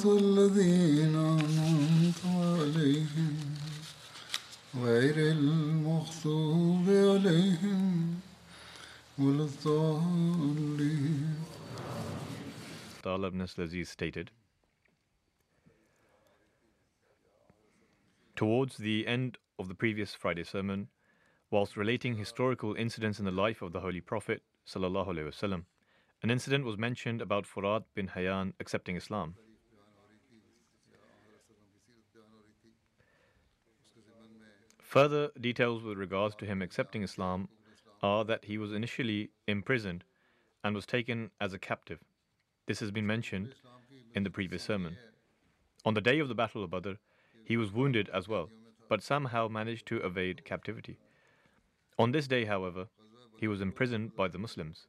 صراط الذين أنعمت عليهم غير المغضوب عليهم ولا الضالين Tal ibn stated, Towards the end of the previous Friday sermon, whilst relating historical incidents in the life of the Holy Prophet, وسلم, an incident was mentioned about Furat bin Hayyan accepting Islam. Further details with regards to him accepting Islam are that he was initially imprisoned and was taken as a captive. This has been mentioned in the previous sermon. On the day of the Battle of Badr, he was wounded as well, but somehow managed to evade captivity. On this day, however, he was imprisoned by the Muslims.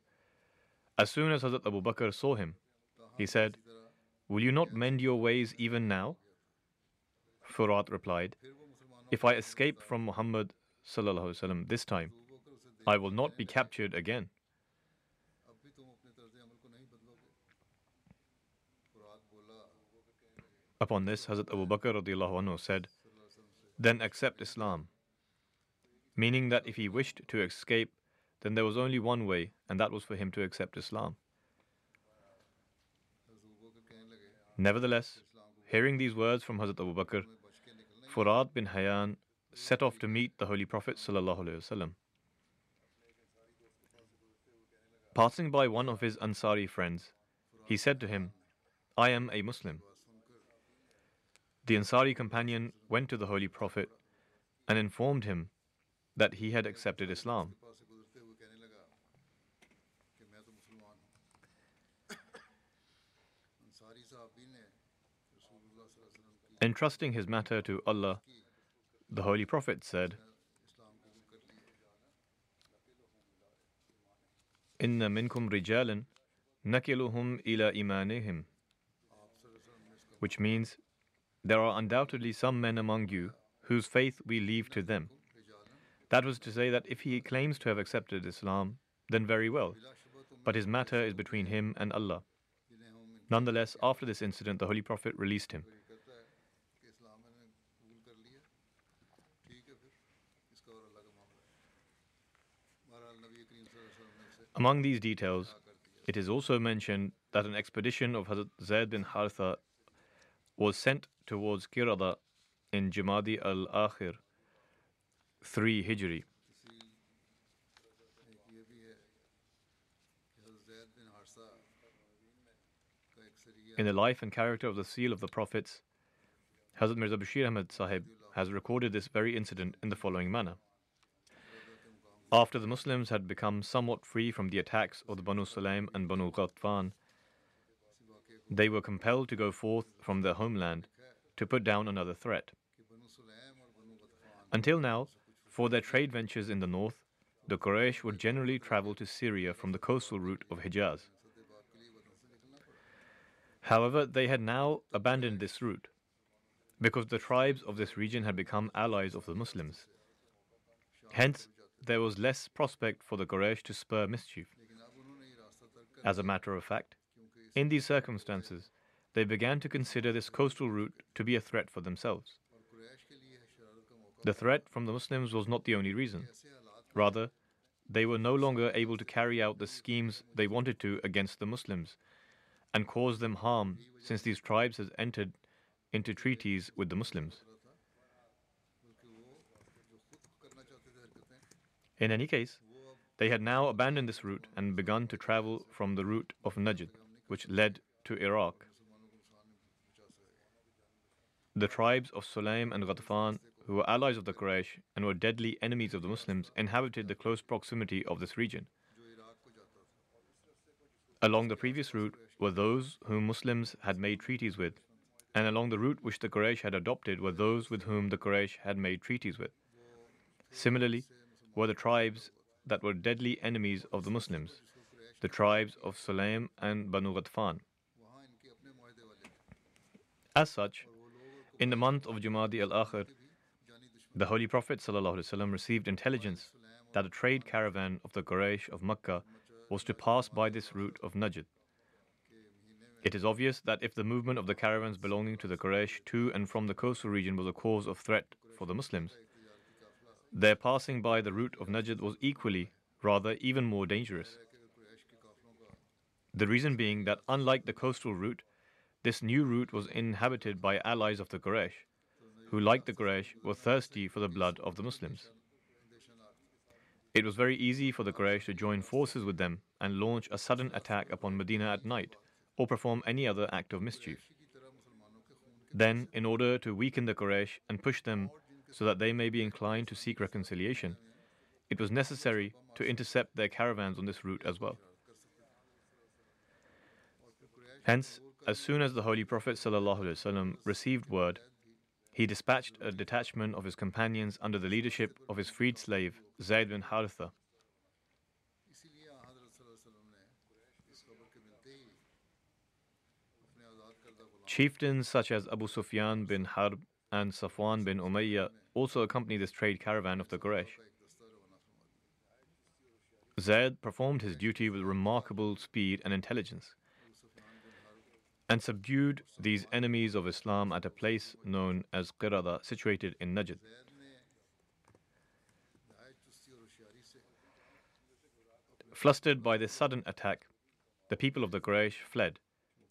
As soon as Hazrat Abu Bakr saw him, he said, Will you not mend your ways even now? Furat replied, If I escape from Muhammad وسلم, this time, I will not be captured again. Upon this, Hazrat Abu Bakr radiallahu anhu said, Then accept Islam. Meaning that if he wished to escape, then there was only one way, and that was for him to accept Islam. Nevertheless, hearing these words from Hazrat Abu Bakr, Furat bin Hayyan set off to meet the Holy Prophet. Passing by one of his Ansari friends, he said to him, I am a Muslim. The Ansari companion went to the Holy Prophet and informed him that he had accepted Islam. Entrusting his matter to Allah, the Holy Prophet said, Inna minkum rijalan nakiluhum ila imanihim. Which means, there are undoubtedly some men among you whose faith we leave to them. That was to say that if he claims to have accepted Islam, then very well, but his matter is between him and Allah. Nonetheless, after this incident, the Holy Prophet released him. Among these details, it is also mentioned that an expedition of Hazrat Zaid bin Haritha was sent towards Kirada in Jamadi al Akhir 3 Hijri. In the life and character of the seal of the prophets, Hazrat Mirza Bashir Ahmad Sahib has recorded this very incident in the following manner. After the Muslims had become somewhat free from the attacks of the Banu Sulaim and Banu Ghatfan, they were compelled to go forth from their homeland to put down another threat. Until now, for their trade ventures in the north, the Quraysh would generally travel to Syria from the coastal route of Hijaz. However, they had now abandoned this route because the tribes of this region had become allies of the Muslims. Hence, there was less prospect for the Quraysh to spur mischief. As a matter of fact, in these circumstances, they began to consider this coastal route to be a threat for themselves. The threat from the Muslims was not the only reason. Rather, they were no longer able to carry out the schemes they wanted to against the Muslims and cause them harm since these tribes had entered into treaties with the Muslims. In any case, they had now abandoned this route and begun to travel from the route of Najd, which led to Iraq. The tribes of Sulaim and Ghatafan, who were allies of the Quraysh and were deadly enemies of the Muslims, inhabited the close proximity of this region. Along the previous route were those whom Muslims had made treaties with, and along the route which the Quraysh had adopted were those with whom the Quraysh had made treaties with. Similarly, were the tribes that were deadly enemies of the Muslims, the tribes of Sulaim and Banu Ghatfan. As such, in the month of Jumadi al-Akhir, the Holy Prophet ﷺ received intelligence that a trade caravan of the Quraysh of Makkah was to pass by this route of Najd. It is obvious that if the movement of the caravans belonging to the Quraysh to and from the coastal region was a cause of threat for the Muslims, their passing by the route of Najd was equally, rather even more dangerous. The reason being that unlike the coastal route, this new route was inhabited by allies of the Quraysh, who, like the Quraysh, were thirsty for the blood of the Muslims. It was very easy for the Quraysh to join forces with them and launch a sudden attack upon Medina at night or perform any other act of mischief. Then, in order to weaken the Quraysh and push them so that they may be inclined to seek reconciliation, it was necessary to intercept their caravans on this route as well. Hence, as soon as the Holy Prophet ﷺ received word he dispatched a detachment of his companions under the leadership of his freed slave, Zayd bin Haritha. Chieftains such as Abu Sufyan bin Harb and Safwan bin Umayyah also accompanied this trade caravan of the Quraysh. Zayd performed his duty with remarkable speed and intelligence and subdued these enemies of Islam at a place known as Qirada, situated in Najd. Flustered by this sudden attack, the people of the Quraysh fled,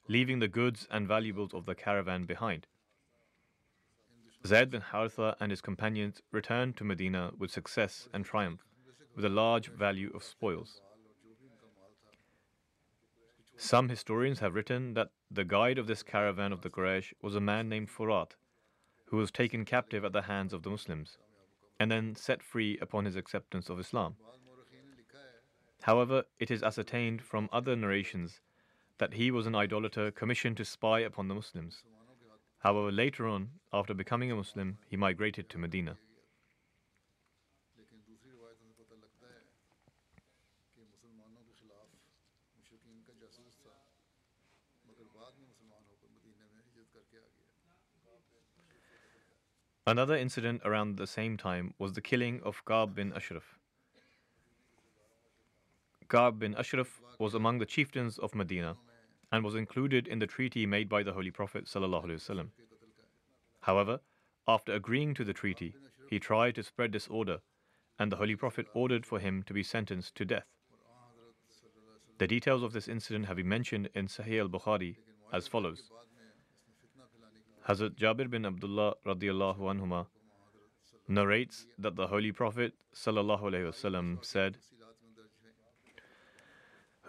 leaving the goods and valuables of the caravan behind. Zayd bin Haritha and his companions returned to Medina with success and triumph, with a large value of spoils. Some historians have written that the guide of this caravan of the Quraysh was a man named Furat, who was taken captive at the hands of the Muslims, and then set free upon his acceptance of Islam. However, it is ascertained from other narrations that he was an idolater commissioned to spy upon the Muslims. However, later on, after becoming a Muslim, he migrated to Medina. Another incident around the same time was the killing of Ka'b bin Ashraf. Ka'b bin Ashraf was among the chieftains of Medina and was included in the treaty made by the Holy Prophet. However, after agreeing to the treaty, he tried to spread disorder, and the Holy Prophet ordered for him to be sentenced to death. The details of this incident have been mentioned in Sahih al Bukhari as follows. Hazrat Jabir bin Abdullah radiallahu anhuma narrates that the Holy Prophet wasallam said,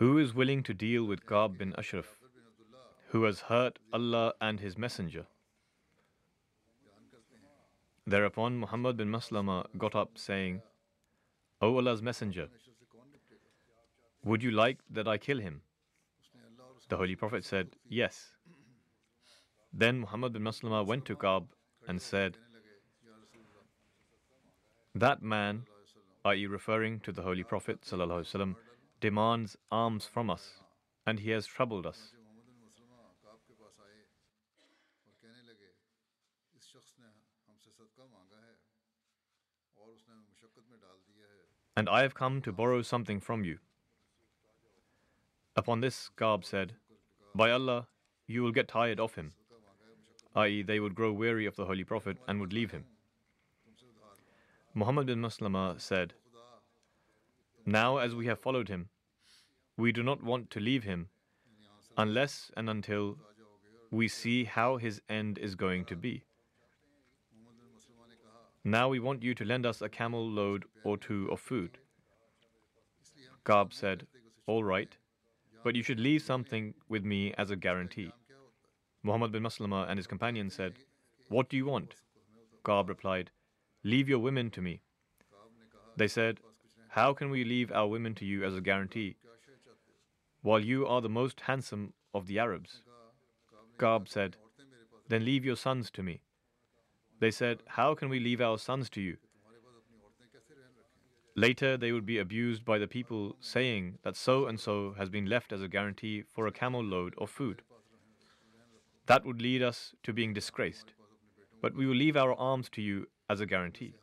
who is willing to deal with Ka'b bin Ashraf, who has hurt Allah and His Messenger? Thereupon Muhammad bin Maslama got up, saying, O Allah's Messenger, would you like that I kill him? The Holy Prophet said, Yes. Then Muhammad bin Maslama went to Ka'b and said, That man, i.e., referring to the Holy Prophet, وسلم, demands alms from us, and he has troubled us. And I have come to borrow something from you. Upon this, Ka'b said, By Allah, you will get tired of him i.e., they would grow weary of the Holy Prophet and would leave him. Muhammad bin Maslama said, Now, as we have followed him, we do not want to leave him unless and until we see how his end is going to be. Now we want you to lend us a camel load or two of food. Ka'b said, All right, but you should leave something with me as a guarantee. Muhammad bin Maslama and his companions said, What do you want? Ka'b replied, Leave your women to me. They said, How can we leave our women to you as a guarantee, while you are the most handsome of the Arabs? Ka'b said, Then leave your sons to me. They said, How can we leave our sons to you? Later, they would be abused by the people, saying that so and so has been left as a guarantee for a camel load of food. That would lead us to being disgraced. But we will leave our arms to you as a guarantee.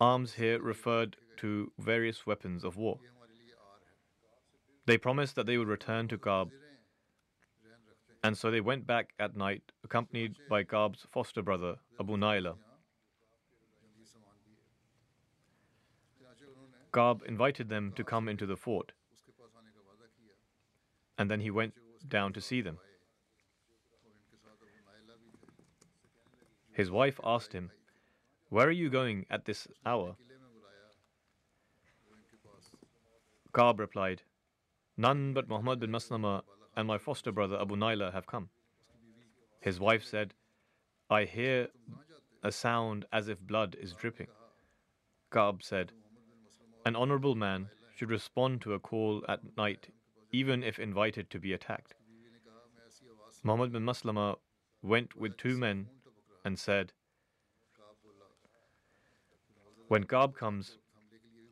Arms here referred to various weapons of war. They promised that they would return to Ka'b, and so they went back at night, accompanied by Ka'b's foster brother, Abu Naila. Ka'b invited them to come into the fort, and then he went down to see them. His wife asked him, Where are you going at this hour? Ka'b replied, None but Muhammad bin Maslama and my foster brother Abu Naila have come. His wife said, I hear a sound as if blood is dripping. Ka'b said, An honorable man should respond to a call at night even if invited to be attacked. Muhammad bin Maslama went with two men and said, When Ka'b comes,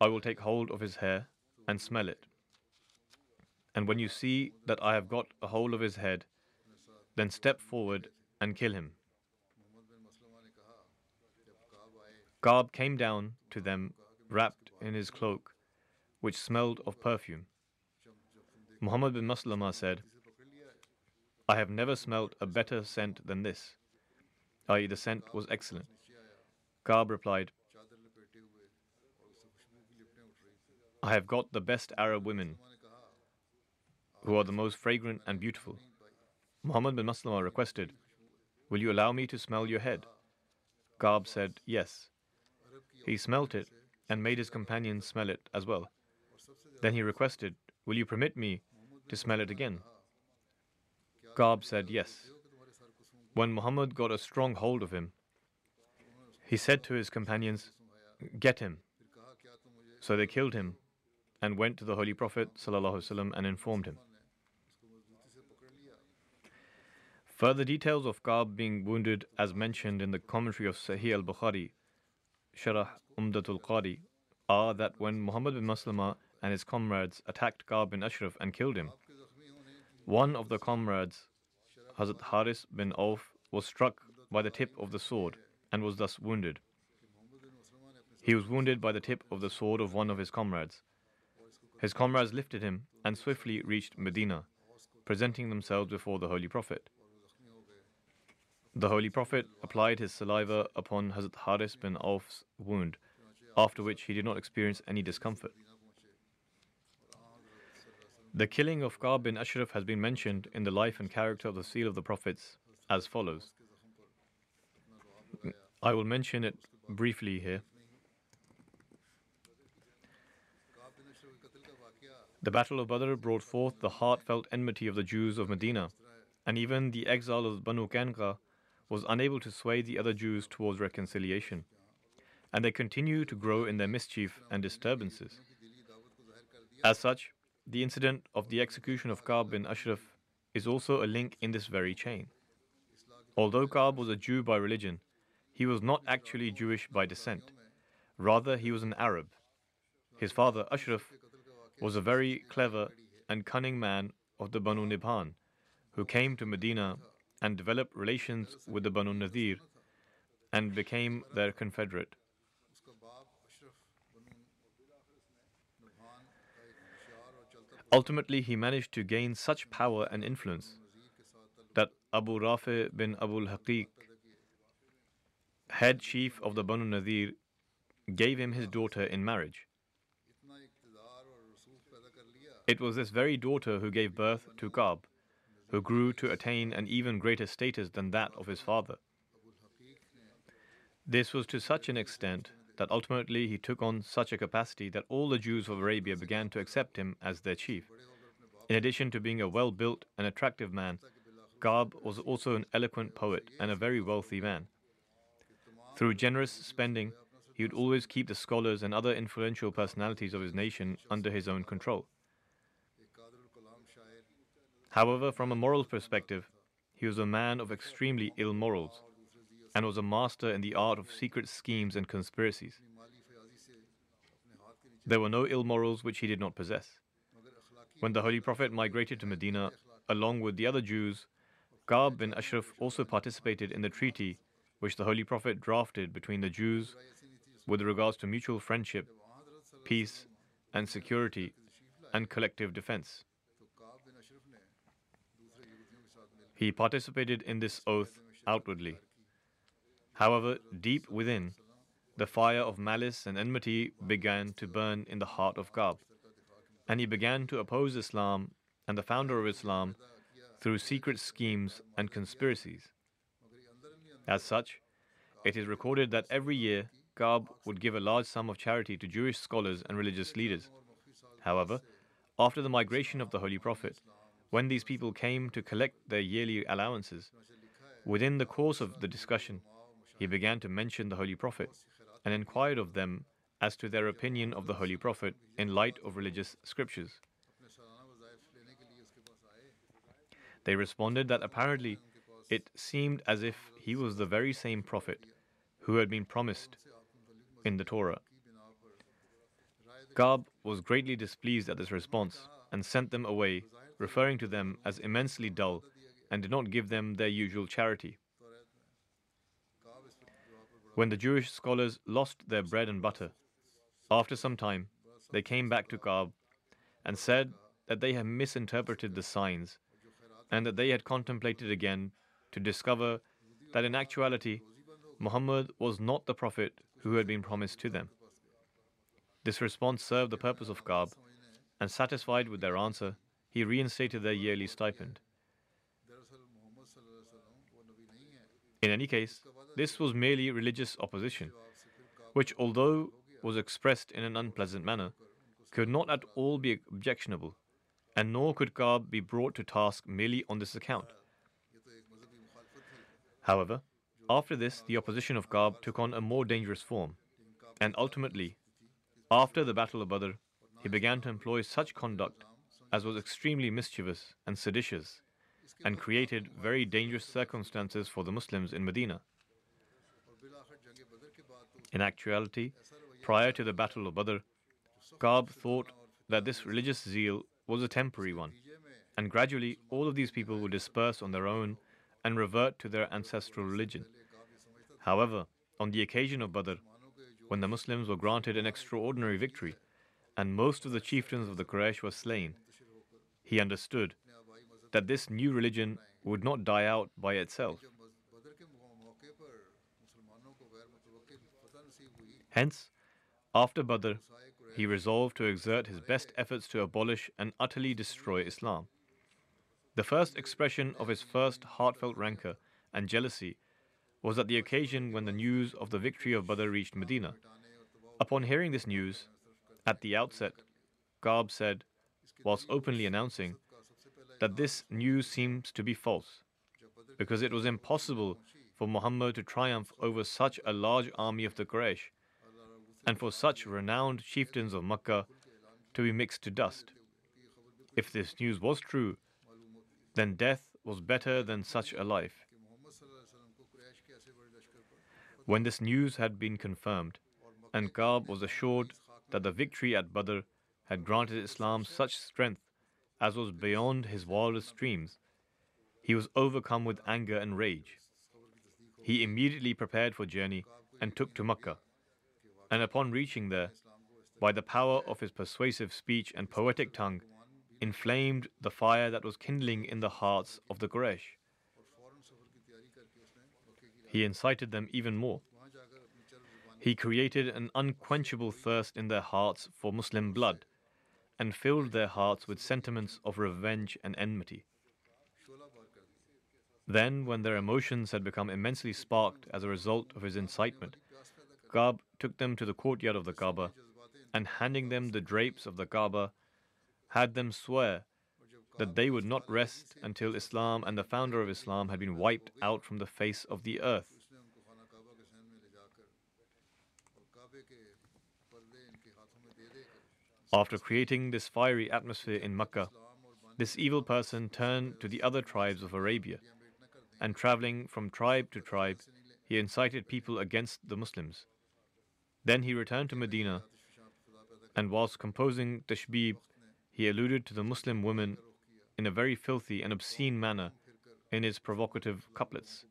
I will take hold of his hair and smell it. And when you see that I have got a hold of his head, then step forward and kill him. Ka'b came down to them wrapped in his cloak, which smelled of perfume. Muhammad bin Maslama said, I have never smelt a better scent than this, i.e., the scent was excellent. Ka'b replied, I have got the best Arab women who are the most fragrant and beautiful. Muhammad bin Maslama requested, Will you allow me to smell your head? Ka'b said, Yes. He smelt it and made his companions smell it as well. Then he requested, Will you permit me to smell it again? Ka'b said, Yes. When Muhammad got a strong hold of him, he said to his companions, Get him. So they killed him and went to the Holy Prophet ﷺ and informed him. Further details of Ka'b being wounded, as mentioned in the commentary of Sahih al Bukhari, Sharah Umdatul Qari, are that when Muhammad bin Maslama and his comrades attacked Ka'b bin Ashraf and killed him, one of the comrades, Hazrat Haris bin Auf, was struck by the tip of the sword and was thus wounded. He was wounded by the tip of the sword of one of his comrades. His comrades lifted him and swiftly reached Medina, presenting themselves before the Holy Prophet. The Holy Prophet applied his saliva upon Hazrat Haris bin Auf's wound, after which he did not experience any discomfort. The killing of Ka'b bin Ashraf has been mentioned in the life and character of the seal of the prophets as follows. I will mention it briefly here. The Battle of Badr brought forth the heartfelt enmity of the Jews of Medina, and even the exile of Banu Qainuqa was unable to sway the other Jews towards reconciliation, and they continue to grow in their mischief and disturbances. As such, the incident of the execution of Ka'b bin Ashraf is also a link in this very chain. Although Ka'b was a Jew by religion, he was not actually Jewish by descent. Rather, he was an Arab. His father, Ashraf, was a very clever and cunning man of the Banu Nibhan, who came to Medina and developed relations with the Banu Nadir and became their confederate. Ultimately, he managed to gain such power and influence that Abu Rafi bin Abul Haqiq, head chief of the Banu Nadir, gave him his daughter in marriage. It was this very daughter who gave birth to Ka'b, who grew to attain an even greater status than that of his father. This was to such an extent that ultimately he took on such a capacity that all the Jews of Arabia began to accept him as their chief. In addition to being a well built and attractive man, Ka'b was also an eloquent poet and a very wealthy man. Through generous spending, he would always keep the scholars and other influential personalities of his nation under his own control. However, from a moral perspective, he was a man of extremely ill morals and was a master in the art of secret schemes and conspiracies. There were no ill morals which he did not possess. When the Holy Prophet migrated to Medina, along with the other Jews, Ka'b bin Ashraf also participated in the treaty which the Holy Prophet drafted between the Jews with regards to mutual friendship, peace, and security and collective defense. He participated in this oath outwardly. However, deep within, the fire of malice and enmity began to burn in the heart of Ka'b, and he began to oppose Islam and the founder of Islam through secret schemes and conspiracies. As such, it is recorded that every year Ka'b would give a large sum of charity to Jewish scholars and religious leaders. However, after the migration of the Holy Prophet, when these people came to collect their yearly allowances, within the course of the discussion, he began to mention the Holy Prophet and inquired of them as to their opinion of the Holy Prophet in light of religious scriptures. They responded that apparently it seemed as if he was the very same Prophet who had been promised in the Torah. Ka'b was greatly displeased at this response and sent them away referring to them as immensely dull and did not give them their usual charity. When the Jewish scholars lost their bread and butter, after some time they came back to Kaab and said that they had misinterpreted the signs and that they had contemplated again to discover that in actuality Muhammad was not the prophet who had been promised to them. This response served the purpose of Kaab, and satisfied with their answer, he reinstated their yearly stipend. In any case, this was merely religious opposition, which, although was expressed in an unpleasant manner, could not at all be objectionable, and nor could Kaab be brought to task merely on this account. However, after this, the opposition of Kaab took on a more dangerous form, and ultimately, after the Battle of Badr, he began to employ such conduct as was extremely mischievous and seditious, and created very dangerous circumstances for the Muslims in Medina. In actuality, prior to the Battle of Badr, Kaab thought that this religious zeal was a temporary one, and gradually all of these people would disperse on their own and revert to their ancestral religion. However, on the occasion of Badr, when the Muslims were granted an extraordinary victory, and most of the chieftains of the Quraysh were slain, he understood that this new religion would not die out by itself. Hence, after Badr, he resolved to exert his best efforts to abolish and utterly destroy Islam. The first expression of his first heartfelt rancor and jealousy was at the occasion when the news of the victory of Badr reached Medina. Upon hearing this news, at the outset, Ka'b said, whilst openly announcing that this news seems to be false, because it was impossible for Muhammad to triumph over such a large army of the Quraysh and for such renowned chieftains of Makkah to be mixed to dust. If this news was true, then death was better than such a life. When this news had been confirmed, and Kaab was assured that the victory at Badr had granted Islam such strength as was beyond his wildest dreams, he was overcome with anger and rage. He immediately prepared for journey and took to Mecca. And upon reaching there, by the power of his persuasive speech and poetic tongue, inflamed the fire that was kindling in the hearts of the Quraysh. He incited them even more. He created an unquenchable thirst in their hearts for Muslim blood and filled their hearts with sentiments of revenge and enmity. Then, when their emotions had become immensely sparked as a result of his incitement, Ka'b took them to the courtyard of the Kaaba and, handing them the drapes of the Kaaba, had them swear that they would not rest until Islam and the founder of Islam had been wiped out from the face of the earth. After creating this fiery atmosphere in Makkah, this evil person turned to the other tribes of Arabia, and traveling from tribe to tribe, he incited people against the Muslims. Then he returned to Medina, and whilst composing Tashbib, he alluded to the Muslim women in a very filthy and obscene manner in his provocative couplets.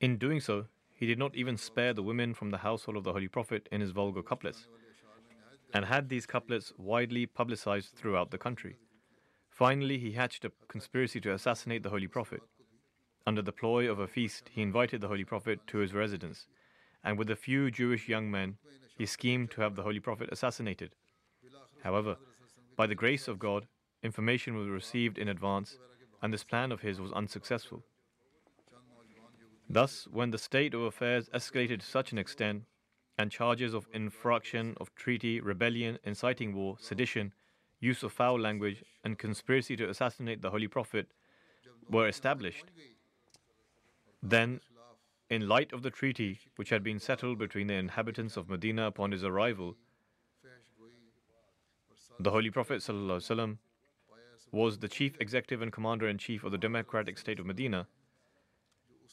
In doing so, he did not even spare the women from the household of the Holy Prophet in his vulgar couplets, and had these couplets widely publicized throughout the country. Finally, he hatched a conspiracy to assassinate the Holy Prophet. Under the ploy of a feast, he invited the Holy Prophet to his residence, and with a few Jewish young men, he schemed to have the Holy Prophet assassinated. However, by the grace of God, information was received in advance, and this plan of his was unsuccessful. Thus, when the state of affairs escalated to such an extent, and charges of infraction of treaty, rebellion, inciting war, sedition, use of foul language, and conspiracy to assassinate the Holy Prophet were established, then, in light of the treaty which had been settled between the inhabitants of Medina upon his arrival, the Holy Prophet ﷺ was the chief executive and commander in chief of the democratic state of Medina.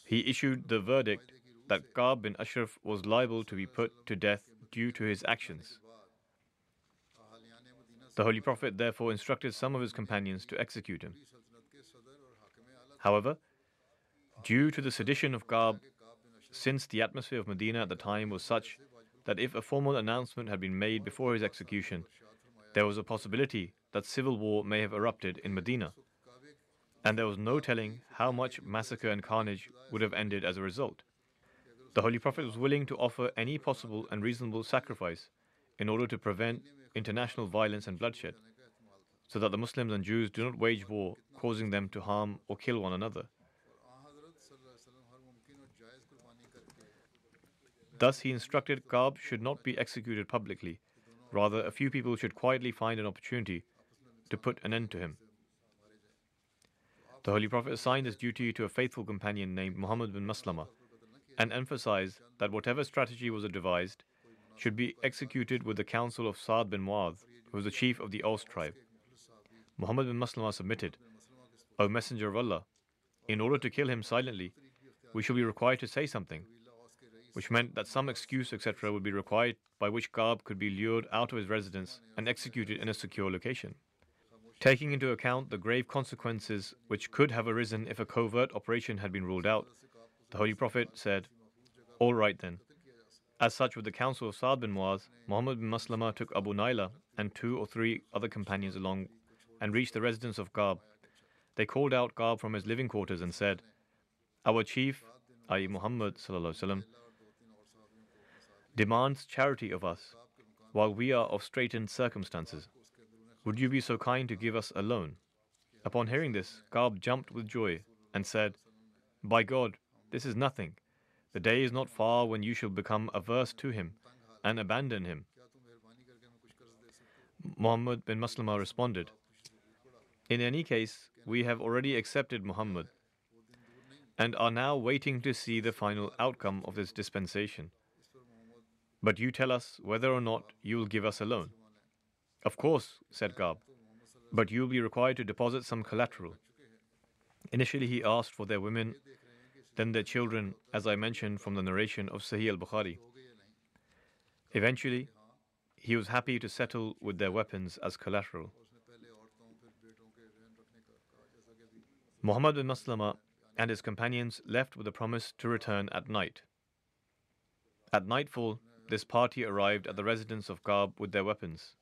He issued the verdict that Ka'b bin Ashraf was liable to be put to death due to his actions. The Holy Prophet therefore instructed some of his companions to execute him. However, due to the sedition of Ka'b, since the atmosphere of Medina at the time was such that if a formal announcement had been made before his execution, there was a possibility that civil war may have erupted in Medina, and there was no telling how much massacre and carnage would have ended as a result. The Holy Prophet was willing to offer any possible and reasonable sacrifice in order to prevent international violence and bloodshed, so that the Muslims and Jews do not wage war, causing them to harm or kill one another. Thus, he instructed Ka'b should not be executed publicly. Rather, a few people should quietly find an opportunity to put an end to him. The Holy Prophet assigned this duty to a faithful companion named Muhammad bin Maslama and emphasized that whatever strategy was devised should be executed with the counsel of Sa'd bin Mu'adh, who was the chief of the Aus tribe. Muhammad bin Maslama submitted, O Messenger of Allah, in order to kill him silently, we shall be required to say something, which meant that some excuse, etc., would be required by which Ka'b could be lured out of his residence and executed in a secure location. Taking into account the grave consequences which could have arisen if a covert operation had been ruled out, the Holy Prophet said, All right then. As such, with the counsel of Saad bin Muaz, Muhammad bin Maslama took Abu Naila and two or three other companions along and reached the residence of Ka'b. They called out Ka'b from his living quarters and said, Our chief, i.e., Muhammad, وسلم, demands charity of us while we are of straitened circumstances. Would you be so kind to give us a loan? Upon hearing this, Ka'b jumped with joy and said, By God, this is nothing. The day is not far when you shall become averse to him and abandon him. Muhammad bin Maslama responded, In any case, we have already accepted Muhammad and are now waiting to see the final outcome of this dispensation. But you tell us whether or not you will give us a loan. Of course, said Ka'b, but you will be required to deposit some collateral. Initially, he asked for their women, then their children, as I mentioned from the narration of Sahih al Bukhari. Eventually, he was happy to settle with their weapons as collateral. Muhammad bin Maslama and his companions left with a promise to return at night. At nightfall, this party arrived at the residence of Ka'b with their weapons.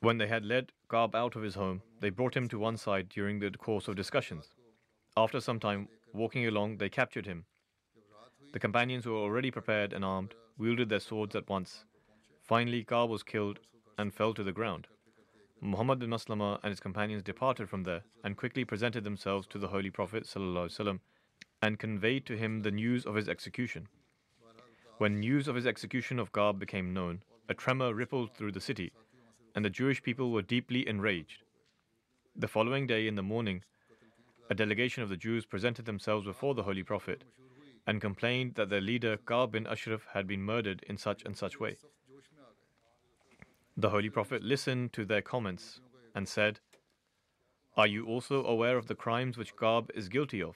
When they had led Ka'b out of his home, they brought him to one side during the course of discussions. After some time, walking along, they captured him. The companions who were already prepared and armed wielded their swords at once. Finally, Ka'b was killed and fell to the ground. Muhammad bin Maslama and his companions departed from there and quickly presented themselves to the Holy Prophet ﷺ and conveyed to him the news of his execution. When news of his execution of Ka'b became known, a tremor rippled through the city, and the Jewish people were deeply enraged. The following day in the morning, a delegation of the Jews presented themselves before the Holy Prophet and complained that their leader Ka'b bin Ashraf had been murdered in such and such way. The Holy Prophet listened to their comments and said, Are you also aware of the crimes which Ka'b is guilty of?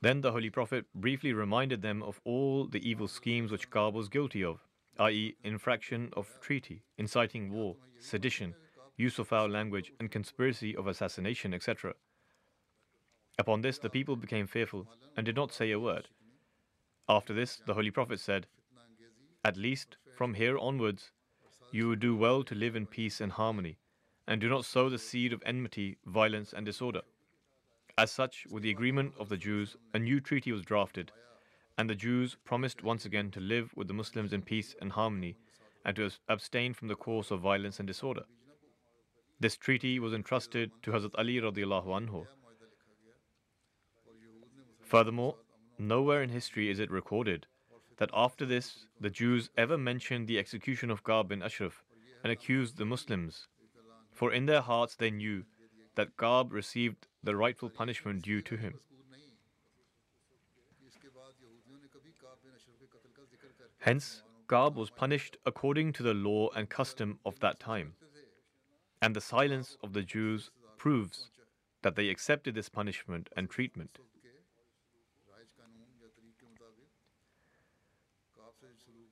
Then the Holy Prophet briefly reminded them of all the evil schemes which Ka'b was guilty of, i.e., infraction of treaty, inciting war, sedition, use of foul language, and conspiracy of assassination, etc. Upon this, the people became fearful and did not say a word. After this, the Holy Prophet said, At least from here onwards, you would do well to live in peace and harmony, and do not sow the seed of enmity, violence, and disorder. As such, with the agreement of the Jews, a new treaty was drafted, and the Jews promised once again to live with the Muslims in peace and harmony, and to abstain from the course of violence and disorder. This treaty was entrusted to Hazrat Ali radiallahu anhu. Furthermore, nowhere in history is it recorded that after this, the Jews ever mentioned the execution of Ka'b bin Ashraf and accused the Muslims, for in their hearts they knew that Ka'b received the rightful punishment due to him. Hence, Ka'b was punished according to the law and custom of that time. And the silence of the Jews proves that they accepted this punishment and treatment.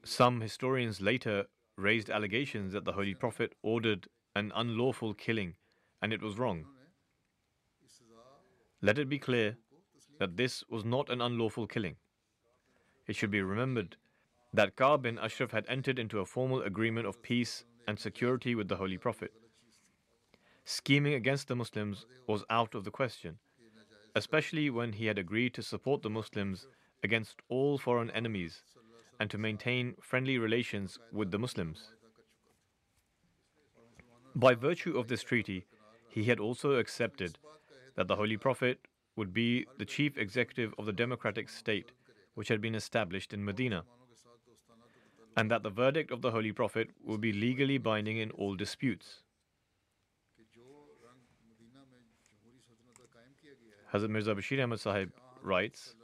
Some historians later raised allegations that the Holy Prophet ordered an unlawful killing and it was wrong. Let it be clear that this was not an unlawful killing. It should be remembered that Ka'b bin Ashraf had entered into a formal agreement of peace and security with the Holy Prophet. Scheming against the Muslims was out of the question, especially when he had agreed to support the Muslims against all foreign enemies and to maintain friendly relations with the Muslims. By virtue of this treaty, he had also accepted that the Holy Prophet would be the chief executive of the democratic state which had been established in Medina, and that the verdict of the Holy Prophet would be legally binding in all disputes. Hazrat Mirza Bashir Ahmad Sahib writes,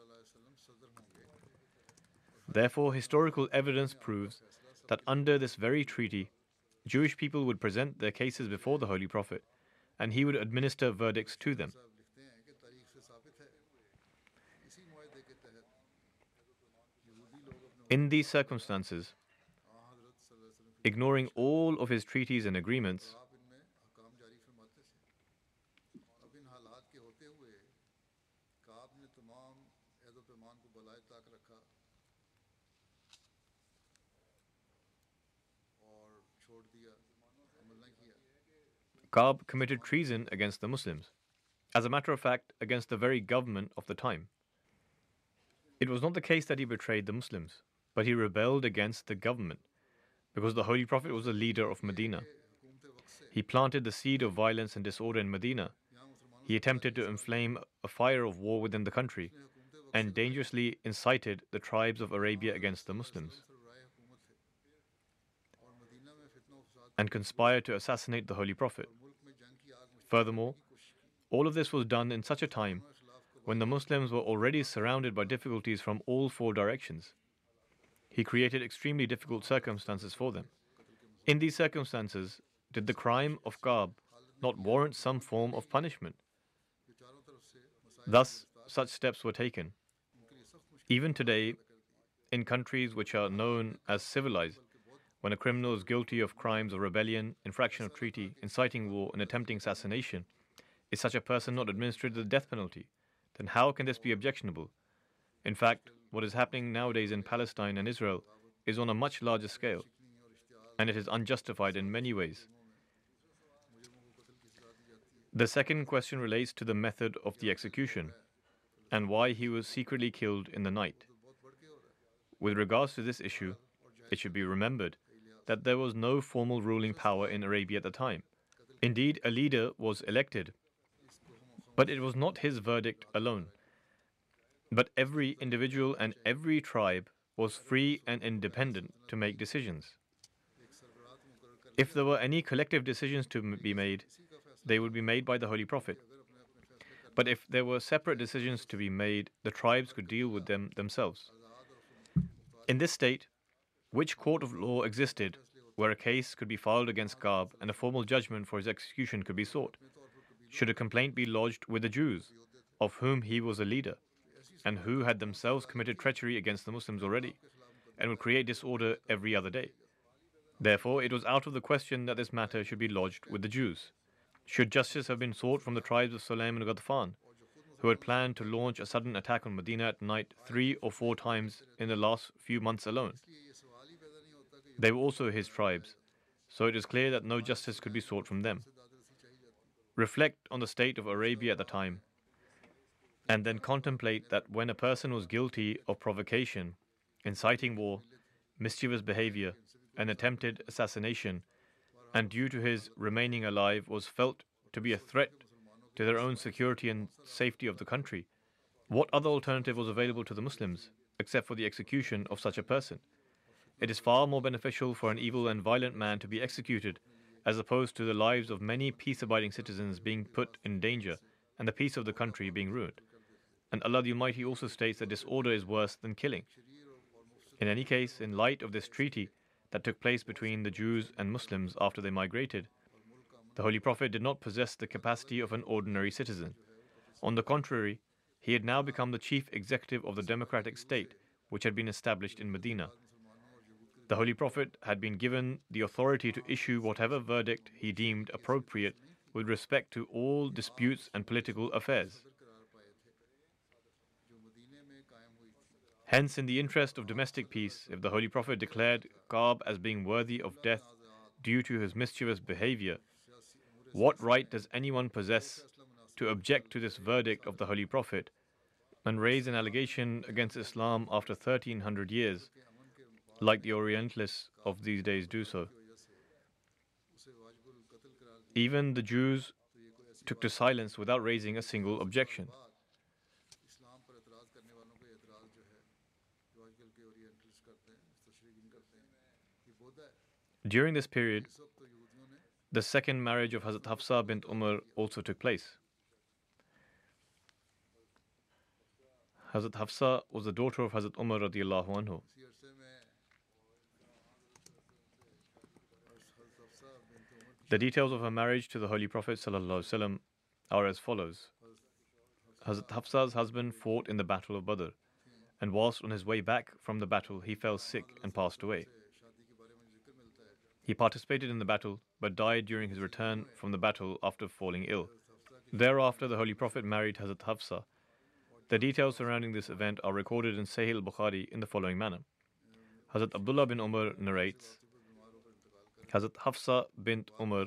Therefore, historical evidence proves that under this very treaty, Jewish people would present their cases before the Holy Prophet, and he would administer verdicts to them. In these circumstances, ignoring all of his treaties and agreements, Ka'b committed treason against the Muslims. As a matter of fact, against the very government of the time. It was not the case that he betrayed the Muslims, but he rebelled against the government because the Holy Prophet was the leader of Medina. He planted the seed of violence and disorder in Medina. He attempted to inflame a fire of war within the country and dangerously incited the tribes of Arabia against the Muslims. and conspired to assassinate the Holy Prophet. Furthermore, all of this was done in such a time when the Muslims were already surrounded by difficulties from all four directions. He created extremely difficult circumstances for them. In these circumstances, did the crime of Ka'b not warrant some form of punishment? Thus, such steps were taken. Even today, in countries which are known as civilized, when a criminal is guilty of crimes of rebellion, infraction of treaty, inciting war, and attempting assassination, is such a person not administered the death penalty? Then how can this be objectionable? In fact, what is happening nowadays in Palestine and Israel is on a much larger scale, and it is unjustified in many ways. The second question relates to the method of the execution and why he was secretly killed in the night. With regards to this issue, it should be remembered that there was no formal ruling power in Arabia at the time. Indeed, a leader was elected, but it was not his verdict alone. But every individual and every tribe was free and independent to make decisions. If there were any collective decisions to be made, they would be made by the Holy Prophet. But if there were separate decisions to be made, the tribes could deal with them themselves. In this state, which court of law existed where a case could be filed against Ka'b and a formal judgment for his execution could be sought? Should a complaint be lodged with the Jews, of whom he was a leader, and who had themselves committed treachery against the Muslims already, and would create disorder every other day? Therefore, it was out of the question that this matter should be lodged with the Jews. Should justice have been sought from the tribes of Sulaim and Ghatafan, who had planned to launch a sudden attack on Medina at night three or four times in the last few months alone? They were also his tribes, so it is clear that no justice could be sought from them. Reflect on the state of Arabia at the time, and then contemplate that when a person was guilty of provocation, inciting war, mischievous behavior, and attempted assassination, and due to his remaining alive was felt to be a threat to their own security and safety of the country, what other alternative was available to the Muslims except for the execution of such a person? It is far more beneficial for an evil and violent man to be executed as opposed to the lives of many peace abiding citizens being put in danger and the peace of the country being ruined. And Allah the Almighty also states that disorder is worse than killing. In any case, in light of this treaty that took place between the Jews and Muslims after they migrated, the Holy Prophet did not possess the capacity of an ordinary citizen. On the contrary, he had now become the chief executive of the democratic state which had been established in Medina. The Holy Prophet had been given the authority to issue whatever verdict he deemed appropriate with respect to all disputes and political affairs. Hence, in the interest of domestic peace, if the Holy Prophet declared Ka'b as being worthy of death due to his mischievous behavior, what right does anyone possess to object to this verdict of the Holy Prophet and raise an allegation against Islam after 1300 years, like the Orientalists of these days do so. Even the Jews took to silence without raising a single objection. During this period, the second marriage of Hazrat Hafsa bint Umar also took place. Hazrat Hafsa was the daughter of Hazrat Umar anhu. The details of her marriage to the Holy Prophet are as follows. Hazrat Hafsa's husband fought in the Battle of Badr, and whilst on his way back from the battle, he fell sick and passed away. He participated in the battle but died during his return from the battle after falling ill. Thereafter, the Holy Prophet married Hazrat Hafsa. The details surrounding this event are recorded in Sahih Bukhari in the following manner. Hazrat Abdullah bin Umar narrates Hazrat Hafsa bint Umar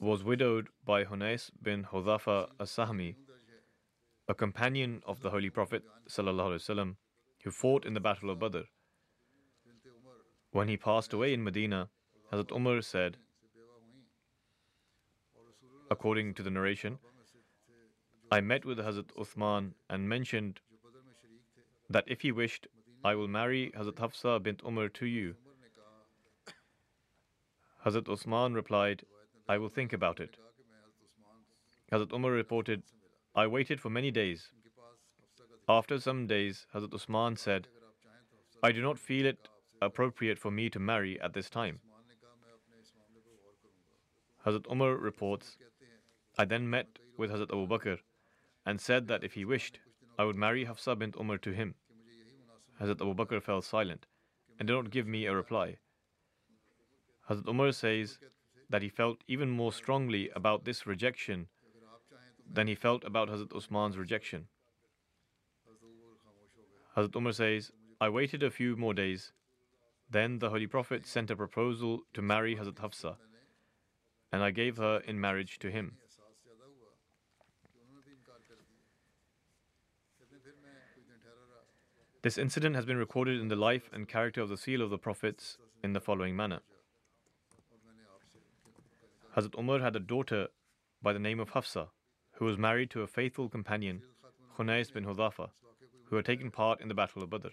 was widowed by Khunais bin Hudhafa as-Sahmi, a companion of the Holy Prophet وسلم, who fought in the Battle of Badr. When he passed away in Medina, Hazrat Umar said, according to the narration, I met with Hazrat Uthman and mentioned that if he wished, I will marry Hazrat Hafsa bint Umar to you. Hazrat Osman replied, I will think about it. Hazrat Umar reported, I waited for many days. After some days, Hazrat Usman said, I do not feel it appropriate for me to marry at this time. Hazrat Umar reports, I then met with Hazrat Abu Bakr and said that if he wished, I would marry Hafsa bint Umar to him. Hazrat Abu Bakr fell silent and did not give me a reply. Hazrat Umar says that he felt even more strongly about this rejection than he felt about Hazrat Usman's rejection. Hazrat Umar says, I waited a few more days. Then the Holy Prophet sent a proposal to marry Hazrat Hafsa, and I gave her in marriage to him. This incident has been recorded in the life and character of the seal of the prophets in the following manner. Hazrat Umar had a daughter by the name of Hafsa, who was married to a faithful companion, Khunais bin Hudhafa, who had taken part in the Battle of Badr.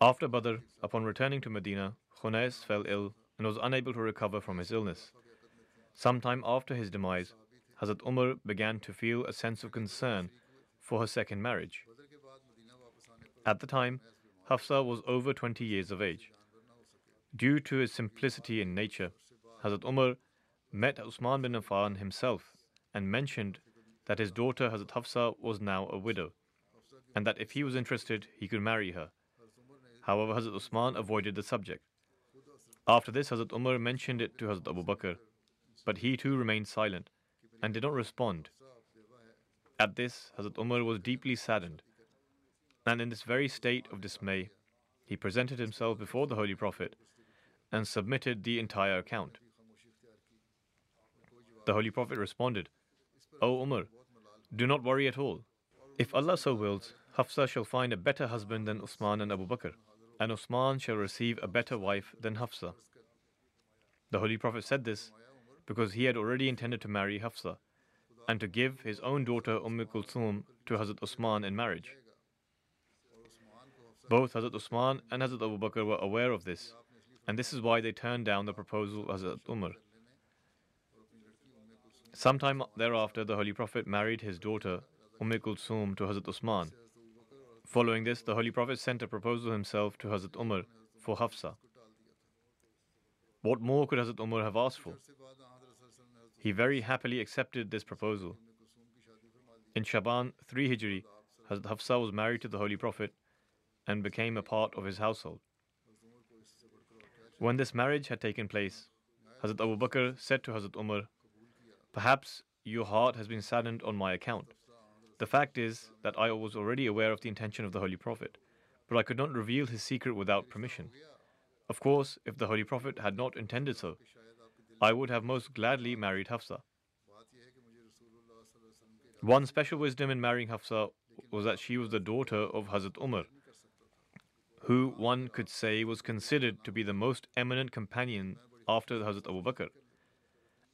After Badr, upon returning to Medina, Khunais fell ill and was unable to recover from his illness. Sometime after his demise, Hazrat Umar began to feel a sense of concern for her second marriage. At the time, Hafsa was over 20 years of age. Due to his simplicity in nature, Hazrat Umar met Usman bin Affan himself and mentioned that his daughter Hazrat Hafsa was now a widow and that if he was interested, he could marry her. However, Hazrat Usman avoided the subject. After this, Hazrat Umar mentioned it to Hazrat Abu Bakr, but he too remained silent and did not respond. At this, Hazrat Umar was deeply saddened, and in this very state of dismay, he presented himself before the Holy Prophet and submitted the entire account. The Holy Prophet responded, O Umar, do not worry at all. If Allah so wills, Hafsa shall find a better husband than Usman and Abu Bakr, and Usman shall receive a better wife than Hafsa. The Holy Prophet said this because he had already intended to marry Hafsa and to give his own daughter Umm Kulthum to Hazrat Usman in marriage. Both Hazrat Usman and Hazrat Abu Bakr were aware of this, and this is why they turned down the proposal of Hazrat Umar. Sometime thereafter, the Holy Prophet married his daughter Umm Kulthum to Hazrat Usman. Following this, the Holy Prophet sent a proposal himself to Hazrat Umar for Hafsa. What more could Hazrat Umar have asked for? He very happily accepted this proposal. In Shaban 3 Hijri, Hazrat Hafsa was married to the Holy Prophet and became a part of his household. When this marriage had taken place, Hazrat Abu Bakr said to Hazrat Umar, Perhaps your heart has been saddened on my account. The fact is that I was already aware of the intention of the Holy Prophet, but I could not reveal his secret without permission. Of course, if the Holy Prophet had not intended so, I would have most gladly married Hafsa. One special wisdom in marrying Hafsa was that she was the daughter of Hazrat Umar, who one could say was considered to be the most eminent companion after Hazrat Abu Bakr,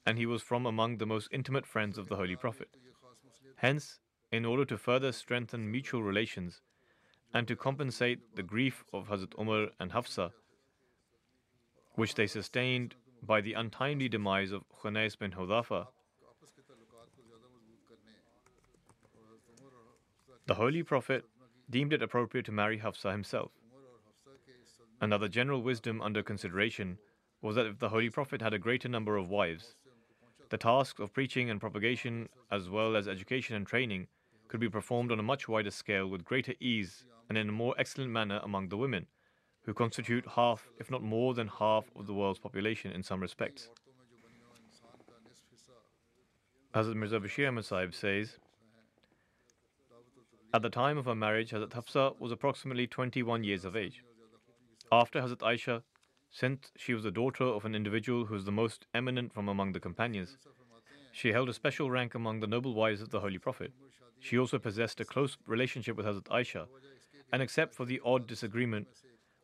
and he was from among the most intimate friends of the Holy Prophet. Hence, in order to further strengthen mutual relations and to compensate the grief of Hazrat Umar and Hafsa, which they sustained by the untimely demise of Khunais bin Hudhafa, the Holy Prophet deemed it appropriate to marry Hafsa himself. Another general wisdom under consideration was that if the Holy Prophet had a greater number of wives, the tasks of preaching and propagation, as well as education and training, could be performed on a much wider scale with greater ease and in a more excellent manner among the women, who constitute half, if not more than half, of the world's population in some respects. Hazrat Mirza Bashir Ahmad says, At the time of her marriage, Hazrat Hafsa was approximately 21 years of age. After Hazrat Aisha, since she was the daughter of an individual who was the most eminent from among the companions, she held a special rank among the noble wives of the Holy Prophet. She also possessed a close relationship with Hazrat Aisha, and except for the odd disagreement,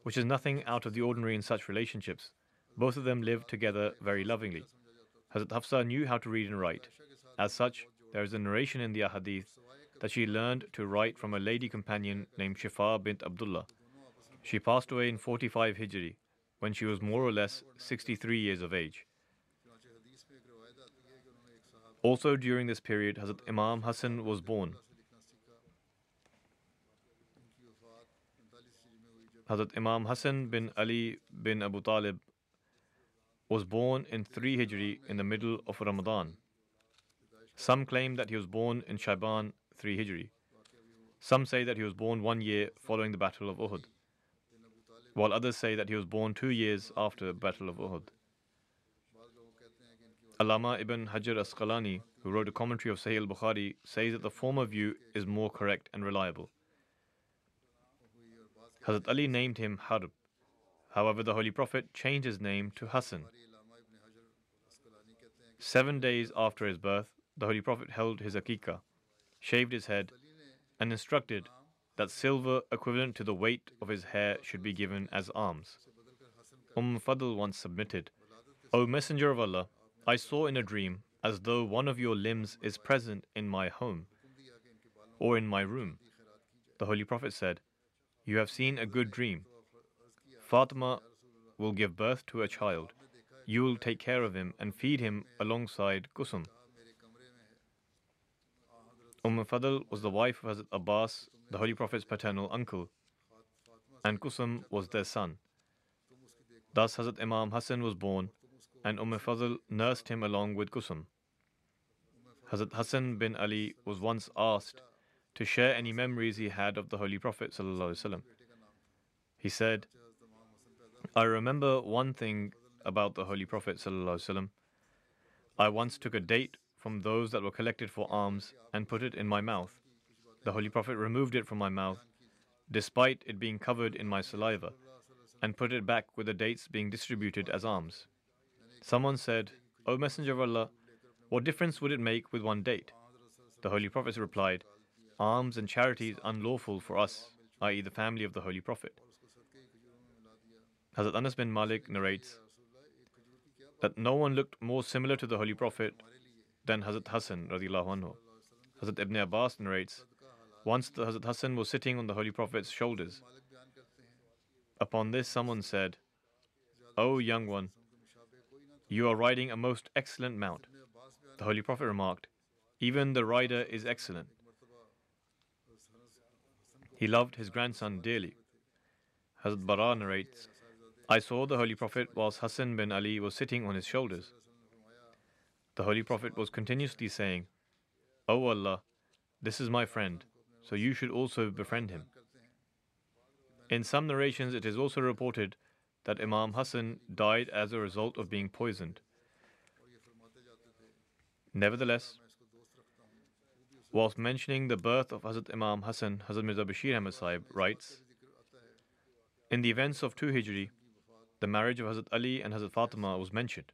which is nothing out of the ordinary in such relationships, both of them lived together very lovingly. Hazrat Hafsa knew how to read and write. As such, there is a narration in the Ahadith that she learned to write from a lady companion named Shifa bint Abdullah. She passed away in 45 Hijri, when she was more or less 63 years of age. Also during this period, Hazrat Imam Hassan was born. Hazrat Imam Hassan bin Ali bin Abu Talib was born in 3 Hijri in the middle of Ramadan. Some claim that he was born in Shaban 3 Hijri. Some say that he was born one year following the Battle of Uhud, while others say that he was born two years after the Battle of Uhud. Allama ibn Hajar Asqalani, who wrote a commentary of Sahih al Bukhari, says that the former view is more correct and reliable. Hazrat Ali named him Harb. However, the Holy Prophet changed his name to Hassan. Seven days after his birth, the Holy Prophet held his akika, shaved his head, and instructed that silver equivalent to the weight of his hair should be given as alms. Umm Fadl once submitted, O Messenger of Allah, I saw in a dream as though one of your limbs is present in my home or in my room. The Holy Prophet said, You have seen a good dream. Fatima will give birth to a child. You will take care of him and feed him alongside Kusum. Umm Fadl was the wife of Hazrat Abbas, the Holy Prophet's paternal uncle, and Kusum was their son. Thus Hazrat Imam Hassan was born, and Umm Fadl nursed him along with Kusum. Hazrat Hassan bin Ali was once asked to share any memories he had of the Holy Prophet. He said, I remember one thing about the Holy Prophet. I once took a date from those that were collected for alms and put it in my mouth. The Holy Prophet removed it from my mouth, despite it being covered in my saliva, and put it back with the dates being distributed as alms. Someone said, O Messenger of Allah, what difference would it make with one date? The Holy Prophet replied, Alms and charities unlawful for us, i.e., the family of the Holy Prophet. Hazrat Anas bin Malik narrates that no one looked more similar to the Holy Prophet than Hazrat Hassan. Hazrat Ibn Abbas narrates, once the Hazrat Hassan was sitting on the Holy Prophet's shoulders. Upon this, someone said, O young one, you are riding a most excellent mount. The Holy Prophet remarked, Even the rider is excellent. He loved his grandson dearly. Hazrat Bara narrates, I saw the Holy Prophet whilst Hassan bin Ali was sitting on his shoulders. The Holy Prophet was continuously saying, O Allah, this is my friend, so you should also befriend him. In some narrations, it is also reported that Imam Hassan died as a result of being poisoned. Nevertheless, whilst mentioning the birth of Hazrat Imam Hassan, Hazrat Mirza Bashir Ahmad writes In the events of 2 Hijri, the marriage of Hazrat Ali and Hazrat Fatima was mentioned.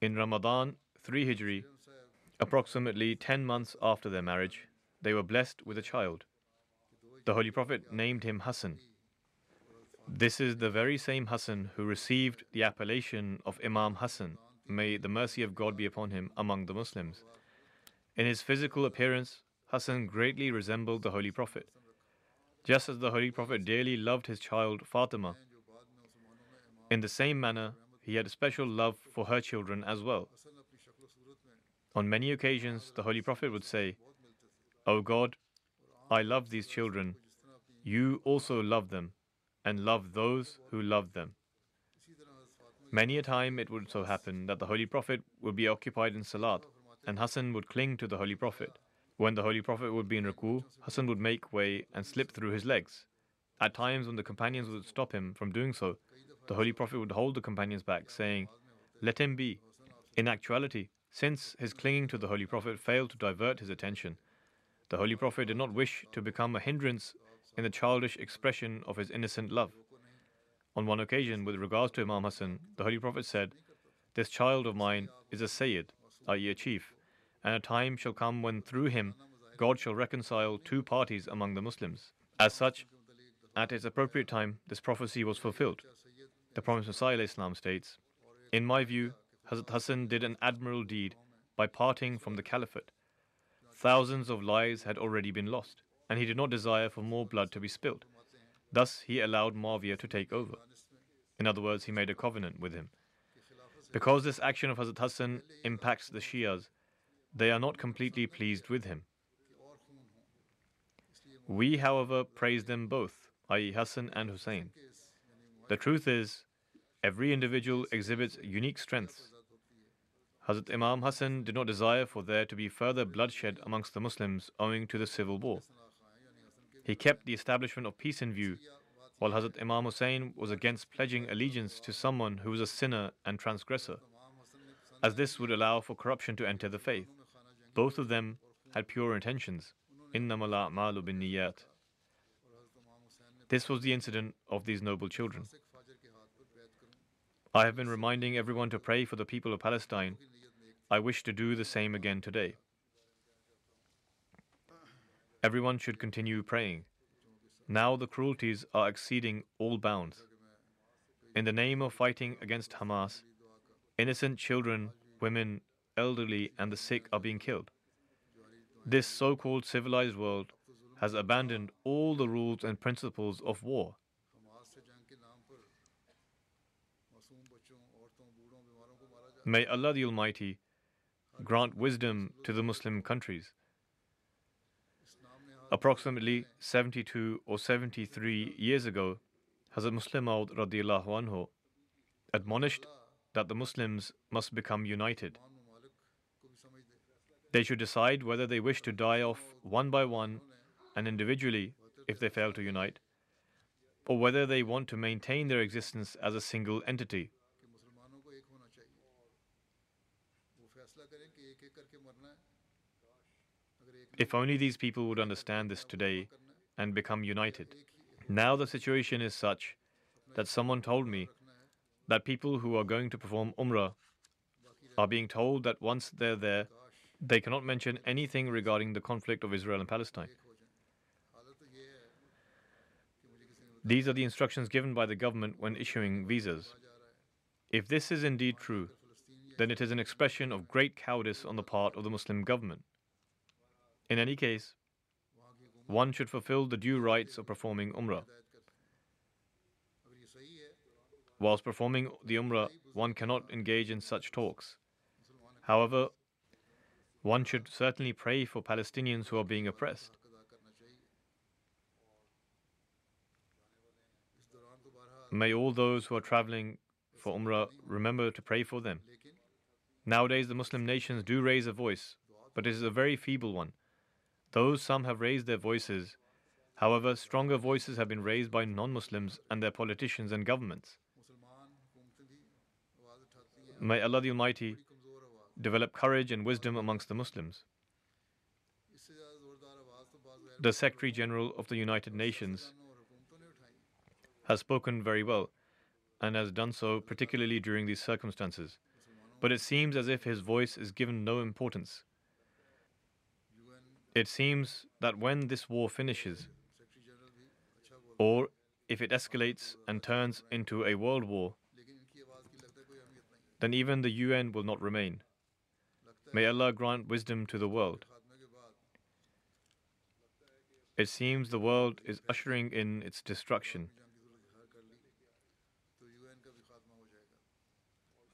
In Ramadan 3 Hijri, approximately 10 months after their marriage, they were blessed with a child. The Holy Prophet named him Hassan. This is the very same Hassan who received the appellation of Imam Hassan, may the mercy of God be upon him, among the Muslims. In his physical appearance, Hassan greatly resembled the Holy Prophet. Just as the Holy Prophet dearly loved his child Fatima, in the same manner, he had a special love for her children as well. On many occasions, the Holy Prophet would say, O God, I love these children. You also love them, and love those who love them. Many a time it would so happen that the Holy Prophet would be occupied in Salat, and Hassan would cling to the Holy Prophet. When the Holy Prophet would be in Ruku, Hassan would make way and slip through his legs. At times, when the companions would stop him from doing so, the Holy Prophet would hold the companions back, saying, Let him be. In actuality, since his clinging to the Holy Prophet failed to divert his attention, the Holy Prophet did not wish to become a hindrance in the childish expression of his innocent love. On one occasion, with regards to Imam Hassan, the Holy Prophet said, This child of mine is a Sayyid, i.e., a chief, and a time shall come when through him God shall reconcile two parties among the Muslims. As such, at its appropriate time, this prophecy was fulfilled. The Promised Messiah Islam states, In my view, Hazrat Hassan did an admirable deed by parting from the caliphate. Thousands of lives had already been lost, and he did not desire for more blood to be spilt. Thus, he allowed Muawiyah to take over. In other words, he made a covenant with him. Because this action of Hazrat Hassan impacts the Shias, they are not completely pleased with him. We, however, praise them both, i.e., Hassan and Hussein. The truth is, every individual exhibits unique strengths. Hazrat Imam Hassan did not desire for there to be further bloodshed amongst the Muslims owing to the civil war. He kept the establishment of peace in view, while Hazrat Imam Hussein was against pledging allegiance to someone who was a sinner and transgressor, as this would allow for corruption to enter the faith. Both of them had pure intentions. This was the incident of these noble children. I have been reminding everyone to pray for the people of Palestine. I wish to do the same again today. everyone should continue praying. Now the cruelties are exceeding all bounds. In the name of fighting against Hamas, innocent children, women, elderly, and the sick are being killed. This so called civilized world has abandoned all the rules and principles of war. May Allah the Almighty grant wisdom to the Muslim countries. Approximately 72 or 73 years ago, Hazrat Musleh Maud radiallahu anhu admonished that the Muslims must become united. They should decide whether they wish to die off one by one and individually if they fail to unite, or whether they want to maintain their existence as a single entity. If only these people would understand this today and become united. Now the situation is such that someone told me that people who are going to perform Umrah are being told that once they're there, they cannot mention anything regarding the conflict of Israel and Palestine. These are the instructions given by the government when issuing visas. If this is indeed true, then it is an expression of great cowardice on the part of the Muslim government. In any case, one should fulfill the due rites of performing Umrah. Whilst performing the Umrah, one cannot engage in such talks. However, one should certainly pray for Palestinians who are being oppressed. May all those who are traveling for Umrah remember to pray for them. Nowadays, the Muslim nations do raise a voice, but it is a very feeble one. Though some have raised their voices, however, stronger voices have been raised by non Muslims and their politicians and governments. May Allah the Almighty develop courage and wisdom amongst the Muslims. The Secretary General of the United Nations has spoken very well and has done so particularly during these circumstances, but it seems as if his voice is given no importance. It seems that when this war finishes, or if it escalates and turns into a world war, then even the UN will not remain. May Allah grant wisdom to the world. It seems the world is ushering in its destruction.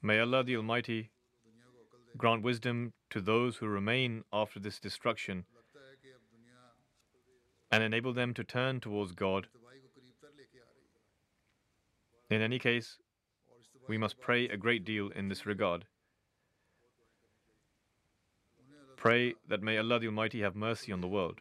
May Allah the Almighty grant wisdom to those who remain after this destruction and enable them to turn towards God. In any case, we must pray a great deal in this regard. Pray that may Allah the Almighty have mercy on the world.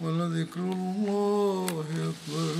ولذكر الله أكبر.